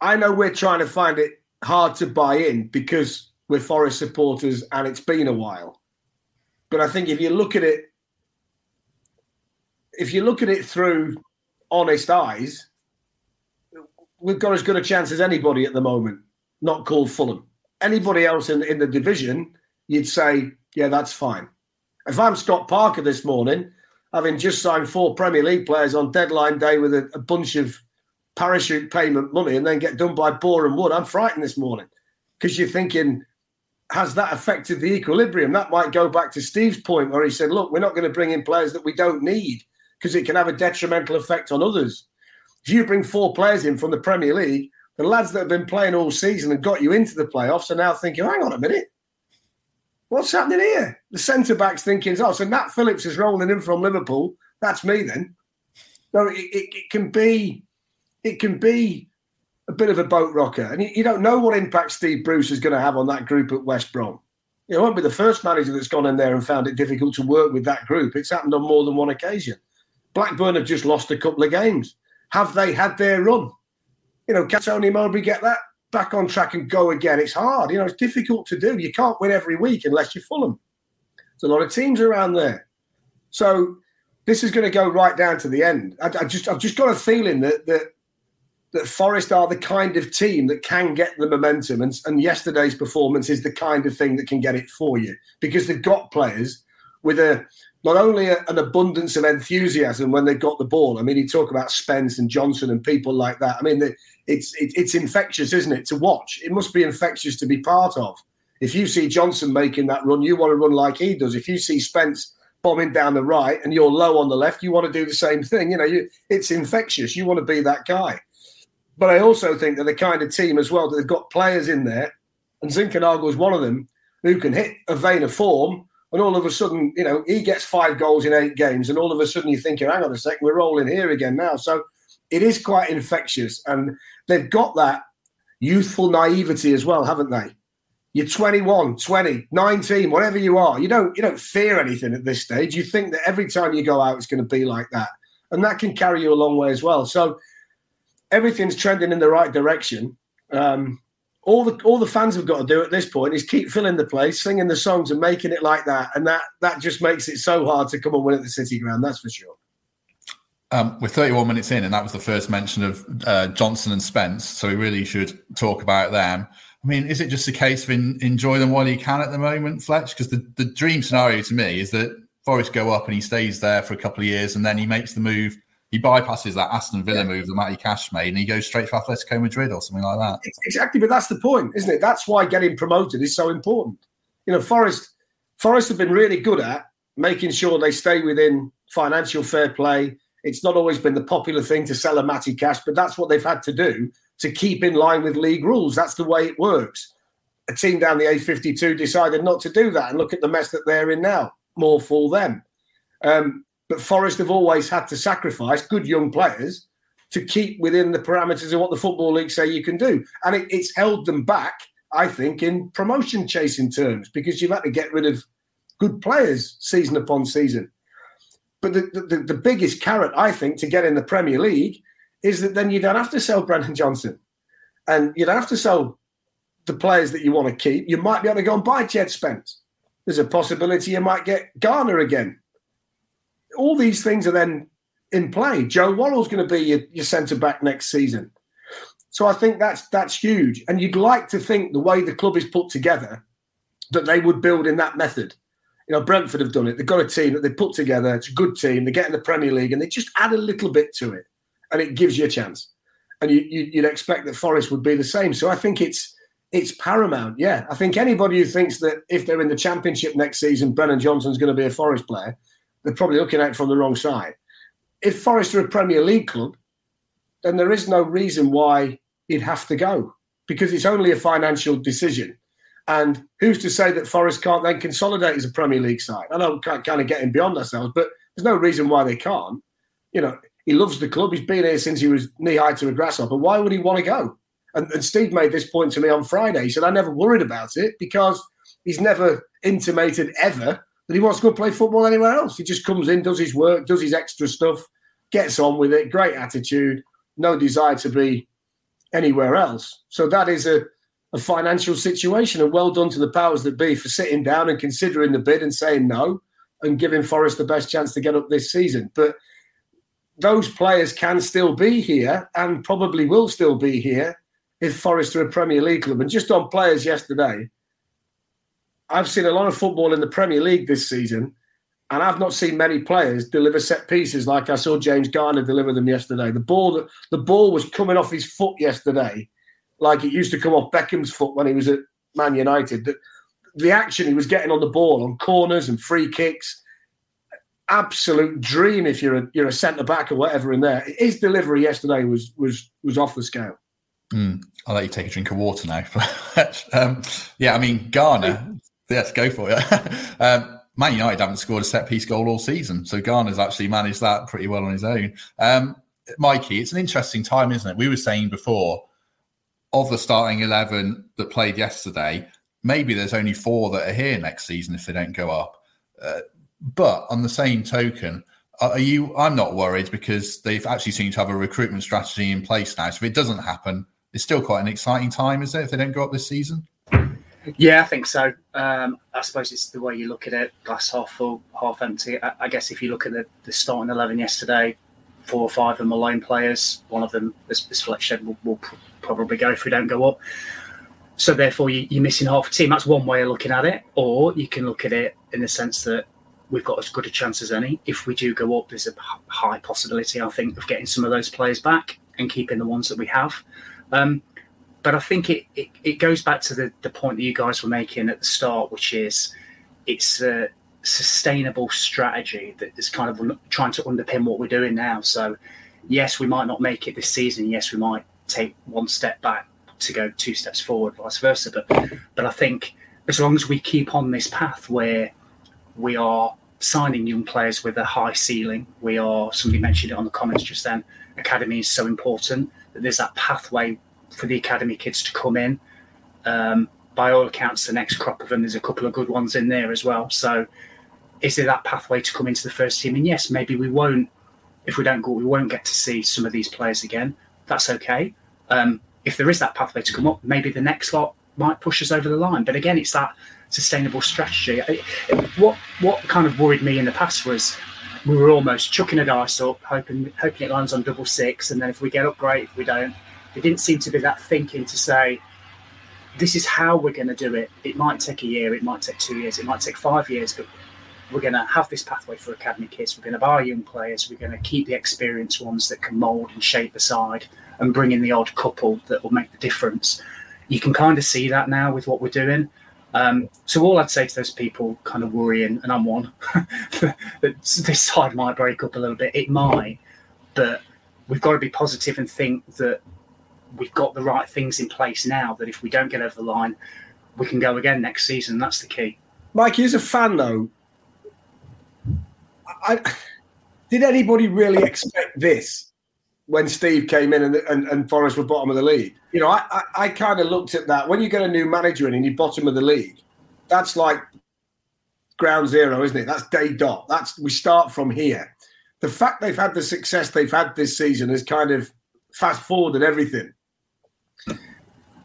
I know we're trying to find it hard to buy in because we're Forest supporters and it's been a while. But I think if you look at it, if you look at it through honest eyes, we've got as good a chance as anybody at the moment, not called Fulham. Anybody else in, in the division, you'd say, yeah, that's fine. If I'm Scott Parker this morning, having just signed four Premier League players on deadline day with a, a bunch of parachute payment money and then get done by Boreham Wood, I'm frightened this morning because you're thinking, has that affected the equilibrium? That might go back to Steve's point where he said, look, we're not going to bring in players that we don't need because it can have a detrimental effect on others. If you bring four players in from the Premier League, the lads that have been playing all season and got you into the playoffs are now thinking, hang on a minute, what's happening here? The centre back's thinking, oh, so Nat Phillips is rolling in from Liverpool. That's me then. So it, it, it can be, it can be a bit of a boat rocker. And you, you don't know what impact Steve Bruce is going to have on that group at West Brom. It won't be the first manager that's gone in there and found it difficult to work with that group. It's happened on more than one occasion. Blackburn have just lost a couple of games. have they had their run? You know, can Tony Mowbray get that back on track and go again? It's hard. You know, it's difficult to do. You can't win every week unless you're Fulham. There's a lot of teams around there. So this is going to go right down to the end. I, I just, I've just got a feeling that that that Forest are the kind of team that can get the momentum, and, and yesterday's performance is the kind of thing that can get it for you because they've got players with a not only a, an abundance of enthusiasm when they've got the ball. I mean, you talk about Spence and Johnson and people like that. I mean, the, it's it, it's infectious, isn't it, to watch? It must be infectious to be part of. If you see Johnson making that run, you want to run like he does. If you see Spence bombing down the right and you're low on the left, you want to do the same thing. You know, you, it's infectious. You want to be that guy. But I also think they're the kind of team as well that they've got players in there, and Zinckernagel is one of them who can hit a vein of form and all of a sudden, you know, he gets five goals in eight games, and all of a sudden you think, hang on a second, we're rolling here again now. So it is quite infectious, and they've got that youthful naivety as well, haven't they? You're 21, 20, 19, whatever you are. You don't you don't fear anything at this stage. You think that every time you go out, it's going to be like that, and that can carry you a long way as well. So everything's trending in the right direction. Um, all the all the fans have got to do at this point is keep filling the place, singing the songs, and making it like that. And that that just makes it so hard to come and win at the City Ground. That's for sure. Um, we're 31 minutes in, and that was the first mention of uh, Johnson and Spence. So we really should talk about them. I mean, is it just a case of in, enjoy them while you can at the moment, Fletch? Because the, the dream scenario to me is that Forest go up and he stays there for a couple of years, and then he makes the move he bypasses that Aston Villa yeah. move that Matty Cash made and he goes straight for Atletico Madrid or something like that. Exactly, but that's the point, isn't it? That's why getting promoted is so important. You know, Forest Forest have been really good at making sure they stay within financial fair play. It's not always been the popular thing to sell a Matty Cash, but that's what they've had to do to keep in line with league rules. That's the way it works. A team down the A52 decided not to do that, and look at the mess that they're in now. More for them. Um, but Forest have always had to sacrifice good young players to keep within the parameters of what the Football League say you can do. And it, it's held them back, I think, in promotion chasing terms because you've had to get rid of good players season upon season. But the, the, the biggest carrot, I think, to get in the Premier League is that then you don't have to sell Brennan Johnson and you don't have to sell the players that you want to keep. You might be able to go and buy Jed Spence. There's a possibility you might get Garner again all these things are then in play. Joe Worrall's going to be your, your centre back next season. So I think that's that's huge. And you'd like to think the way the club is put together that they would build in that method. You know, Brentford have done it. They've got a team that they put together. It's a good team. They get in the Premier League and they just add a little bit to it, and it gives you a chance. And you, you, would expect that Forest would be the same. So I think it's it's paramount. Yeah, I think anybody who thinks that if they're in the Championship next season, Brennan Johnson's going to be a Forest player, they're probably looking at it from the wrong side. If Forest are a Premier League club, then there is no reason why he'd have to go because it's only a financial decision. And who's to say that Forest can't then consolidate as a Premier League side? I know we're kind of getting beyond ourselves, but there's no reason why they can't. You know, he loves the club. He's been here since he was knee high to a grasshopper. Why would he want to go? And, and Steve made this point to me on Friday. He said, I never worried about it because he's never intimated ever that he wants to go play football anywhere else. He just comes in, does his work, does his extra stuff, gets on with it, great attitude, no desire to be anywhere else. So that is a, a financial situation. And well done to the powers that be for sitting down and considering the bid and saying no and giving Forest the best chance to get up this season. But those players can still be here and probably will still be here if Forest are a Premier League club. And just on players yesterday, I've seen a lot of football in the Premier League this season, and I've not seen many players deliver set pieces like I saw James Garner deliver them yesterday. The ball, the ball was coming off his foot yesterday, like it used to come off Beckham's foot when he was at Man United. The, the action he was getting on the ball on corners and free kicks, absolute dream if you're a you're a centre back or whatever in there. His delivery yesterday was was was off the scale. Mm, I'll let you take a drink of water now. um, yeah, I mean Garner Yes, go for it. um, Man United haven't scored a set piece goal all season, so Garner's actually managed that pretty well on his own. Um, Mikey, it's an interesting time, isn't it? We were saying before of the starting eleven that played yesterday, maybe there's only four that are here next season if they don't go up. Uh, but on the same token, Are you? I'm not worried because they've actually seemed to have a recruitment strategy in place now. So if it doesn't happen, it's still quite an exciting time, is it? If they don't go up this season. Yeah, I think so. Um, I suppose it's the way you look at it: glass half full, half empty. I, I guess if you look at the, the, starting eleven yesterday, four or five of them are loan players. One of them, as, as Fletch said, will, will probably go if we don't go up. So therefore, you, you're missing half a team. That's one way of looking at it. Or you can look at it in the sense that we've got as good a chance as any. If we do go up, there's a high possibility, I think, of getting some of those players back and keeping the ones that we have. Um, but I think it, it, it, goes back to the, the point that you guys were making at the start, which is it's a sustainable strategy that is kind of trying to underpin what we're doing now. So, yes, we might not make it this season. Yes, we might take one step back to go two steps forward, vice versa. But, but I think as long as we keep on this path where we are signing young players with a high ceiling, we are, somebody mentioned it on the comments just then, academy is so important that there's that pathway for the academy kids to come in. Um, by all accounts, the next crop of them, there's a couple of good ones in there as well. So, is there that pathway to come into the first team? And yes, maybe we won't, if we don't go, we won't get to see some of these players again. That's okay. Um, if there is that pathway to come up, maybe the next lot might push us over the line. But again, it's that sustainable strategy. What what kind of worried me in the past was we were almost chucking a dice up, hoping hoping it lands on double six, and then if we get up, great. If we don't, there didn't seem to be that thinking to say, this is how we're going to do it. It might take a year, it might take two years, it might take five years, but we're going to have this pathway for academy kids. We're going to buy young players. We're going to keep the experienced ones that can mould and shape the side, and bring in the odd couple that will make the difference. You can kind of see that now with what we're doing. Um, so all I'd say to those people kind of worrying, and I'm one, that this side might break up a little bit. It might, but we've got to be positive and think that we've got the right things in place now that if we don't get over the line, we can go again next season. That's the key. Mike, as a fan though, I, did anybody really expect this when Steve came in and, and, and Forest were bottom of the league? You know, I, I, I kind of looked at that. When you get a new manager in and you're bottom of the league, that's like ground zero, isn't it? That's day dot. That's we start from here. The fact they've had the success they've had this season has kind of fast forwarded everything.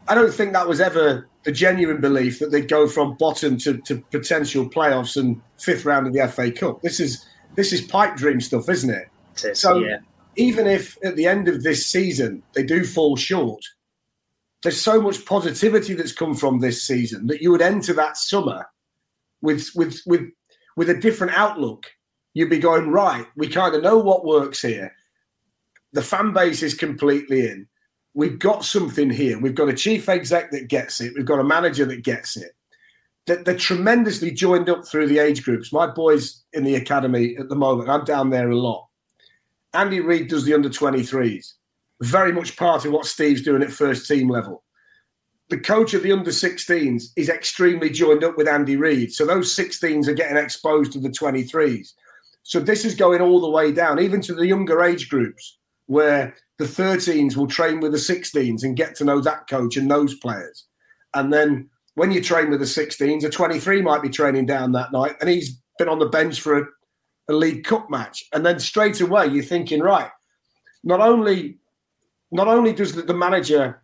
I don't think that was ever the genuine belief that they'd go from bottom to, to potential playoffs and fifth round of the FA Cup. This is this is pipe dream stuff, isn't it? it is, so yeah. even if at the end of this season they do fall short, there's so much positivity that's come from this season that you would enter that summer with with with with a different outlook. You'd be going right. We kind of know what works here. The fan base is completely in we've got something here. We've got a chief exec that gets it. We've got a manager that gets it. They're, they're tremendously joined up through the age groups. My boys in the academy at the moment, I'm down there a lot. Andy Reid does the under 23s, very much part of what Steve's doing at first team level. The coach of the under 16s is extremely joined up with Andy Reid. So those 16s are getting exposed to the 23s. So this is going all the way down, even to the younger age groups where the 13s will train with the 16s and get to know that coach and those players. And then when you train with the 16s, a 23 might be training down that night and he's been on the bench for a, a League Cup match. And then straight away you're thinking, right, not only not only does the, the manager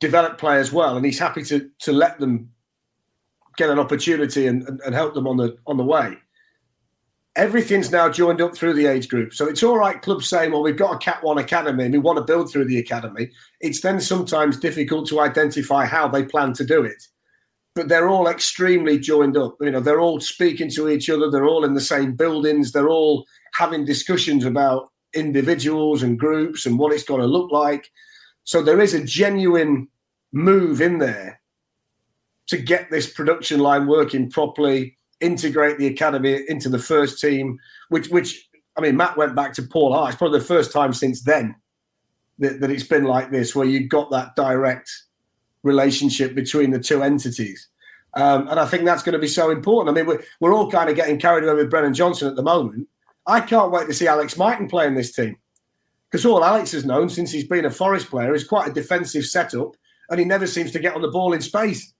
develop players well and he's happy to to let them get an opportunity and, and, and help them on the on the way everything's now joined up through the age group. So it's all right, clubs saying, well, we've got a Cat 1 academy and we want to build through the academy. It's then sometimes difficult to identify how they plan to do it. But they're all extremely joined up. You know, they're all speaking to each other. They're all in the same buildings. They're all having discussions about individuals and groups and what it's going to look like. So there is a genuine move in there to get this production line working properly integrate the academy into the first team, which which I mean, Matt went back to Paul Hart. It's probably the first time since then that, that it's been like this, where you got that direct relationship between the two entities. Um, and I think that's going to be so important. I mean, we're, we're all kind of getting carried away with Brennan Johnson at the moment. I can't wait to see Alex Mighten play in this team. Because all Alex has known since he's been a Forest player is quite a defensive setup, and he never seems to get on the ball in space.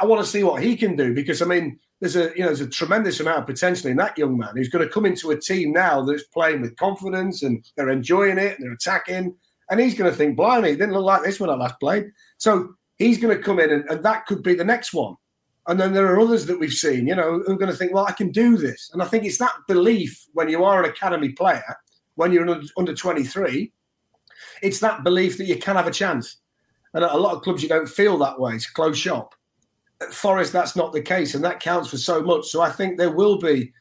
I want to see what he can do because, I mean, there's a you know there's a tremendous amount of potential in that young man who's going to come into a team now that's playing with confidence and they're enjoying it and they're attacking, and he's going to think, "Blimey, it didn't look like this when I last played." So he's going to come in, and, and that could be the next one. And then there are others that we've seen, you know, who are going to think, "Well, I can do this." And I think it's that belief when you are an academy player, when you're under, under 23, it's that belief that you can have a chance. And a lot of clubs, you don't feel that way. It's close shop. Forest, that's not the case, and that counts for so much. So I think there will be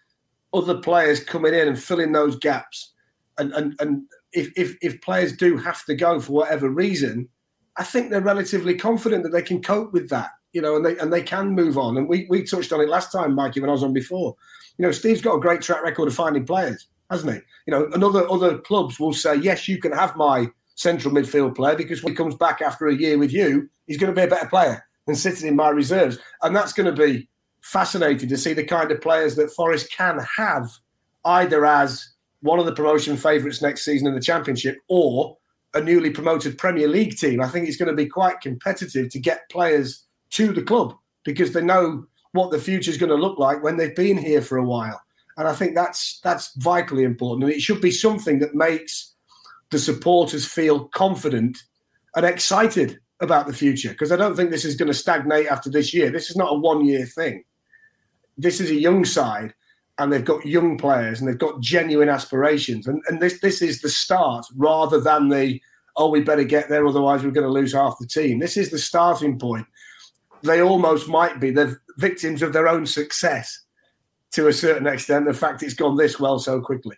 other players coming in and filling those gaps. And and and if if, if players do have to go for whatever reason, I think they're relatively confident that they can cope with that. You know, and they and they can move on. And we we touched on it last time, Mikey, when I was on before. You know, Steve's got a great track record of finding players, hasn't he? You know, another other clubs will say, yes, you can have my central midfield player because when he comes back after a year with you, he's going to be a better player than sitting in my reserves. And that's going to be fascinating to see the kind of players that Forest can have either as one of the promotion favourites next season in the Championship or a newly promoted Premier League team. I think it's going to be quite competitive to get players to the club because they know what the future is going to look like when they've been here for a while. And I think that's that's vitally important. And it should be something that makes the supporters feel confident and excited about the future because I don't think this is going to stagnate after this year. This is not a one year thing. This is a young side and they've got young players and they've got genuine aspirations. And, and this this is the start rather than the oh we better get there otherwise we're going to lose half the team. This is the starting point. They almost might be the victims of their own success to a certain extent. The fact it's gone this well so quickly.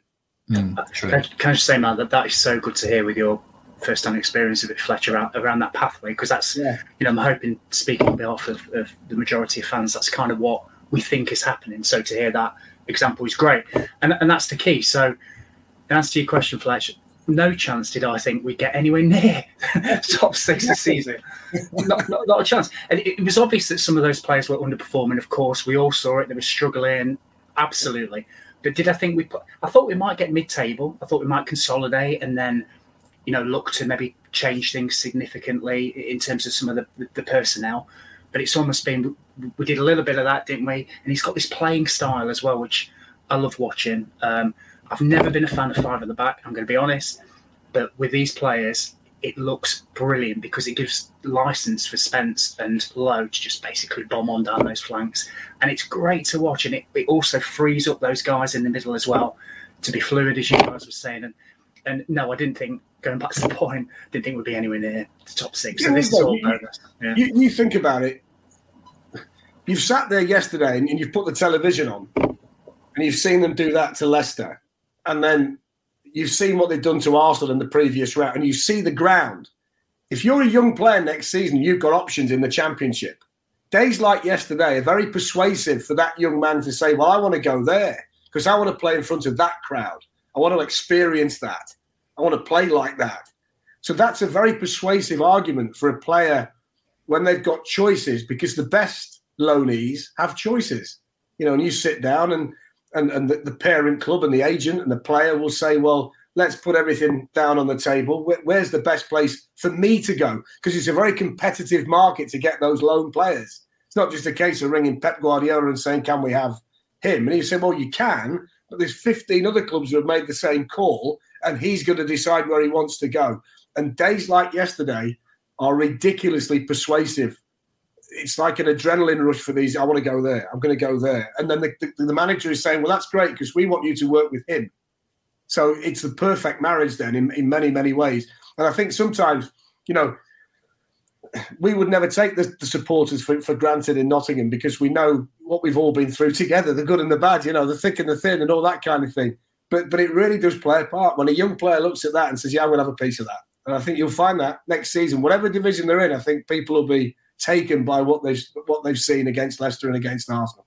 Mm, can, I, can I just say, Matt, that that is so good to hear with your first-hand experience of it, Fletcher, around, around that pathway because that's yeah. you know I'm hoping speaking on behalf of, of, the majority of fans that's kind of what we think is happening. So to hear that example is great, and and that's the key. So in answer to your question, Fletcher, no chance did I think we'd get anywhere near top six this season. not, not, not, a chance. And it, it, was obvious that some of those players were underperforming. Of course, we all saw it. They were struggling. Absolutely. But did I think we? Put, I thought we might get mid-table. I thought we might consolidate and then you know, look to maybe change things significantly in terms of some of the, the personnel. But it's almost been we did a little bit of that, didn't we? And he's got this playing style as well, which I love watching. Um, I've never been a fan of five at the back. I'm going to be honest, but with these players, it looks brilliant because it gives license for Spence and Lowe to just basically bomb on down those flanks, and it's great to watch. And it, it also frees up those guys in the middle as well to be fluid, as you guys were saying. And and no, I didn't think going back to the point, didn't think we'd be anywhere near the top six. So this is all bonus. Yeah. You, you, think about it. You've sat there yesterday and, and you've put the television on, and you've seen them do that to Leicester, and then you've seen what they've done to Arsenal in the previous round, and you see the ground. If you're a young player next season, you've got options in the championship. Days like yesterday are very persuasive for that young man to say, Well, I want to go there because I want to play in front of that crowd. I want to experience that. I want to play like that. So that's a very persuasive argument for a player when they've got choices because the best loanees have choices. You know, and you sit down and and, and the, the parent club and the agent and the player will say, well, let's put everything down on the table. Where, where's the best place for me to go? Because it's a very competitive market to get those loan players. It's not just a case of ringing Pep Guardiola and saying, can we have him? And he said, well, you can, but there's 15 other clubs who have made the same call and he's going to decide where he wants to go. And days like yesterday are ridiculously persuasive. It's like an adrenaline rush for these. I want to go there. I'm going to go there. And then the, the, the manager is saying, well, that's great because we want you to work with him. So it's the perfect marriage then in, in many, many ways. And I think sometimes, you know, we would never take the, the supporters for, for, granted in Nottingham because we know what we've all been through together, the good and the bad, you know, the thick and the thin and all that kind of thing. But but it really does play a part when a young player looks at that and says, "Yeah, going to have a piece of that." And I think you'll find that next season, whatever division they're in, I think people will be taken by what they've what they've seen against Leicester and against Arsenal.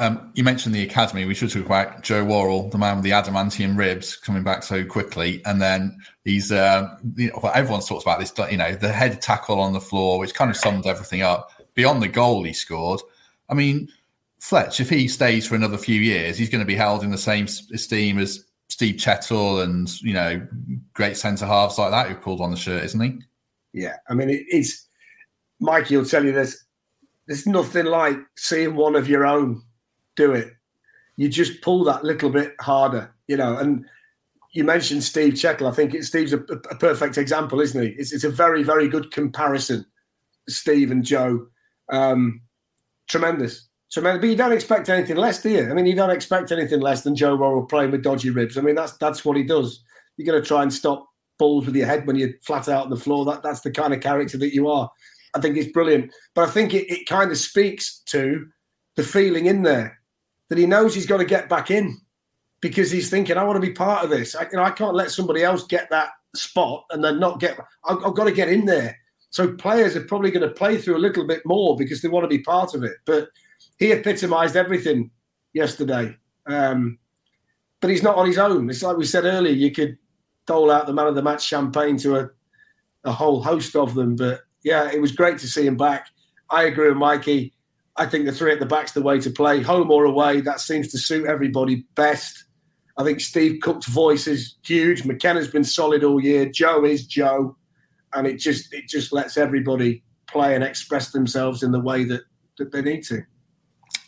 Um, you mentioned the academy. We should talk about Joe Worrall, the man with the adamantium ribs, coming back so quickly, and then he's uh, you know, everyone talks about this. You know, the head tackle on the floor, which kind of sums everything up. Beyond the goal he scored, I mean, Fletch, if he stays for another few years, he's going to be held in the same esteem as Steve Chettle and you know great centre halves like that who pulled on the shirt, isn't he? Yeah, I mean it, it's Mikey will tell you this. there's nothing like seeing one of your own do it. You just pull that little bit harder, you know. And you mentioned Steve Chettle. I think it, Steve's a, a, perfect example, isn't he? It's, it's, a very, very good comparison, Steve and Joe. Um, tremendous, tremendous. But you don't expect anything less, do you? I mean, you don't expect anything less than Joe Worrall playing with dodgy ribs. I mean, that's that's what he does. You're going to try and stop balls with your head when you're flat out on the floor. That that's the kind of character that you are. I think it's brilliant. But I think it, it kind of speaks to the feeling in there that he knows he's got to get back in because he's thinking, I want to be part of this. I, you know, I can't let somebody else get that spot and then not get. I've, I've got to get in there. So players are probably going to play through a little bit more because they want to be part of it. But he epitomised everything yesterday. Um, but he's not on his own. It's like we said earlier. You could dole out the man of the match champagne to a, a whole host of them, but yeah, it was great to see him back. I agree with Mikey. I think the three at the back's the way to play, home or away. That seems to suit everybody best. I think Steve Cook's voice is huge. McKenna's been solid all year. Joe is Joe, and it just it just lets everybody play and express themselves in the way that, that they need to.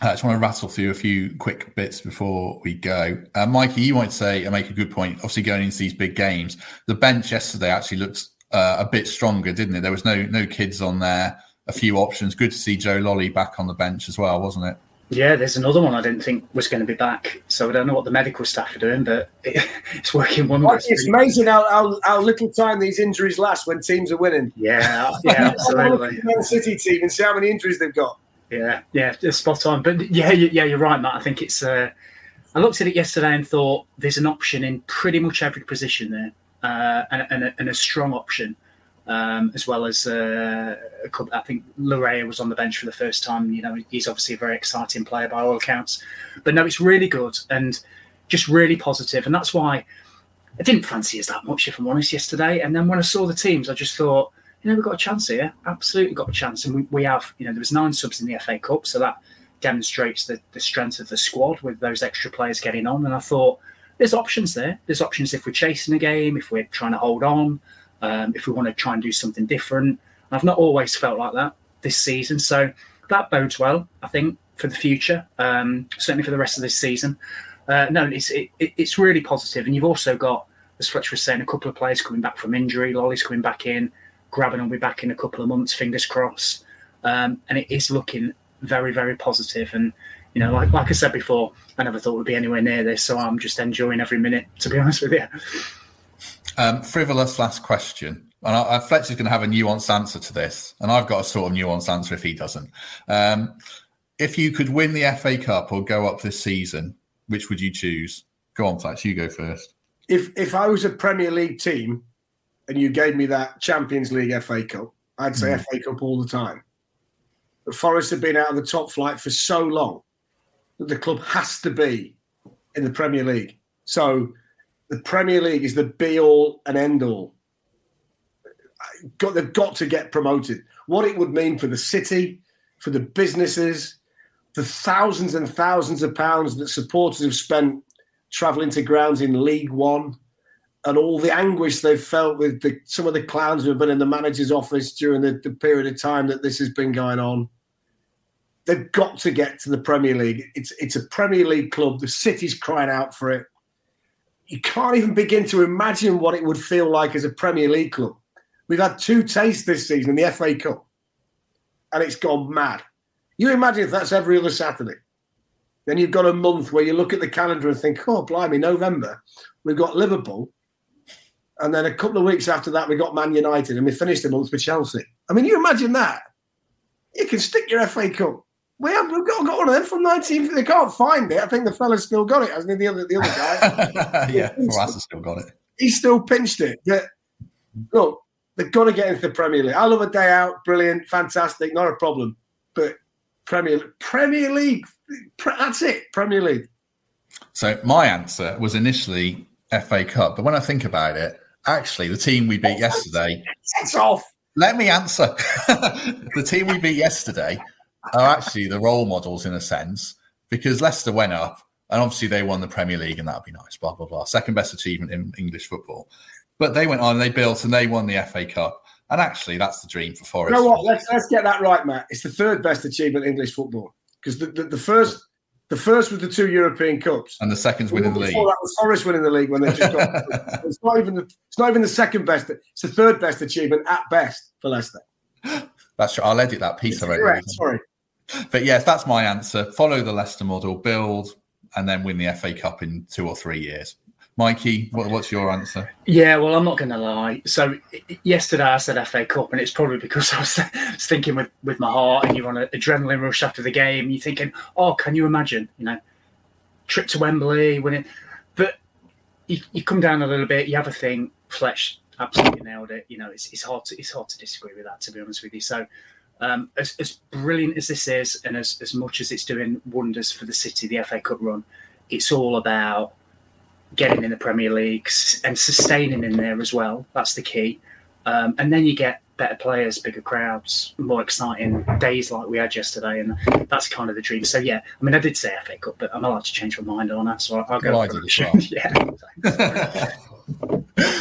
I just want to rattle through a few quick bits before we go. Uh, Mikey, you might say and make a good point. Obviously, going into these big games, the bench yesterday actually looked uh, a bit stronger, didn't it? There was no no kids on there, a few options. Good to see Joe Lolley back on the bench as well, wasn't it? Yeah, there's another one I didn't think was going to be back. So I don't know what the medical staff are doing, but it, it's working wonders. It's amazing how, how, how, little time these injuries last when teams are winning. Yeah, yeah, absolutely. Man City team and see how many injuries they've got. Yeah, yeah, spot on. But yeah, yeah, you're right, Matt. I think it's. Uh, I looked at it yesterday and thought there's an option in pretty much every position there, uh, and, and, a, and a strong option um, as well as uh, a couple, I think Laryea was on the bench for the first time. You know, he's obviously a very exciting player by all accounts. But no, it's really good and just really positive, and that's why I didn't fancy us that much, if I'm honest, yesterday. And then when I saw the teams, I just thought, you know, we've got a chance here. Absolutely got a chance, and we, we have. You know, there was nine subs in the FA Cup, so that demonstrates the, the strength of the squad with those extra players getting on. And I thought, there's options there. There's options if we're chasing a game, if we're trying to hold on um, if we want to try and do something different. I've not always felt like that this season, so that bodes well, I think, for the future. Um, certainly for the rest of this season. Uh, no, it's it, it's really positive, and you've also got, as Fletcher was saying, a couple of players coming back from injury. Lolley's coming back in. Grabban will be back in a couple of months. Fingers crossed. Um, and it is looking very, very positive. And you know, like like I said before, I never thought we'd be anywhere near this, so I'm just enjoying every minute. To be honest with you. Um, frivolous last question. And I, I, Fletcher's going to have a nuanced answer to this, and I've got a sort of nuanced answer if he doesn't. Um, if you could win the FA Cup or go up this season, which would you choose? Go on, Fletcher. You go first. If if I was a Premier League team and you gave me that Champions League FA Cup, I'd say mm. FA Cup all the time. But Forest have been out of the top flight for so long that the club has to be in the Premier League. So the Premier League is the be all and end all. Got, they've got to get promoted. What it would mean for the city, for the businesses, the thousands and thousands of pounds that supporters have spent travelling to grounds in League One, and all the anguish they've felt with the, some of the clowns who have been in the manager's office during the, the period of time that this has been going on. They've got to get to the Premier League. It's it's a Premier League club. The city's crying out for it you can't even begin to imagine what it would feel like as a Premier League club. We've had two tastes this season in the FA Cup, and it's gone mad. You imagine if that's every other Saturday. Then you've got a month where you look at the calendar and think, oh, blimey, November, we've got Liverpool. And then a couple of weeks after that, we got Man United, and we finished the month with Chelsea. I mean, you imagine that. You can stick your FA Cup we have, we've got, got one of them from 19. They can't find it. I think the fella's still got it, hasn't he? The other, the other guy. yeah, still got it. He's still pinched it. But look, they've got to get into the Premier League. I love a day out. Brilliant. Fantastic. Not a problem. But Premier, Premier League, that's it. Premier League. So my answer was initially FA Cup. But when I think about it, actually, the team we beat yesterday. It's off. Let me answer. the team we beat yesterday are actually the role models in a sense because Leicester went up and obviously they won the Premier League and that'd be nice, blah, blah, blah. Second best achievement in English football. But they went on, and they built and they won the FA Cup. And actually, that's the dream for Forest. You know what? Let's let's get that right, Matt. It's the third best achievement in English football because the, the, the first the first was the two European Cups, and the second's winning the league. That was Forest winning the league when they just got. it's not even the it's not even the second best. It's the third best achievement at best for Leicester. That's true. I'll edit that piece already. Correct. Sorry. But yes, that's my answer. Follow the Leicester model, build, and then win the FA Cup in two or three years. Mikey, what, what's your answer? Yeah, well, I'm not going to lie. So yesterday I said FA Cup, and it's probably because I was, thinking with, with my heart, and you're on an adrenaline rush after the game. You're thinking, oh, can you imagine? You know, trip to Wembley, winning. But you, you come down a little bit. You have a thing. Fletch absolutely nailed it. You know, it's, it's hard to it's hard to disagree with that, to be honest with you. So. Um, as, as brilliant as this is, and as, as much as it's doing wonders for the city, the FA Cup run, it's all about getting in the Premier League and sustaining in there as well. That's the key. Um, and then you get better players, bigger crowds, more exciting days like we had yesterday, and that's kind of the dream. So yeah, I mean, I did say FA Cup, but I'm allowed to change my mind on that, so I'll, go. Well, for it. yeah.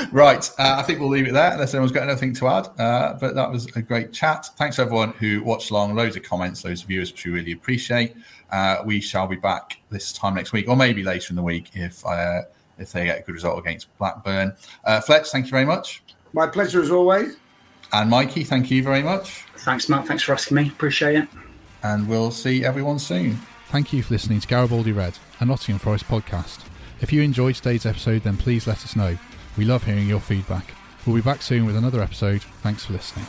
right, uh, I think we'll leave it there unless anyone's got anything to add. Uh, but that was a great chat. Thanks everyone who watched along. Loads of comments, loads of viewers, which we really appreciate. Uh, we shall be back this time next week, or maybe later in the week if. Uh, if they get a good result against Blackburn. Uh, Fletch, thank you very much. My pleasure as always. And Mikey, thank you very much. Thanks, Matt. Thanks for asking me. Appreciate it. And we'll see everyone soon. Thank you for listening to Garibaldi Red, a Nottingham Forest podcast. If you enjoyed today's episode, then please let us know. We love hearing your feedback. We'll be back soon with another episode. Thanks for listening.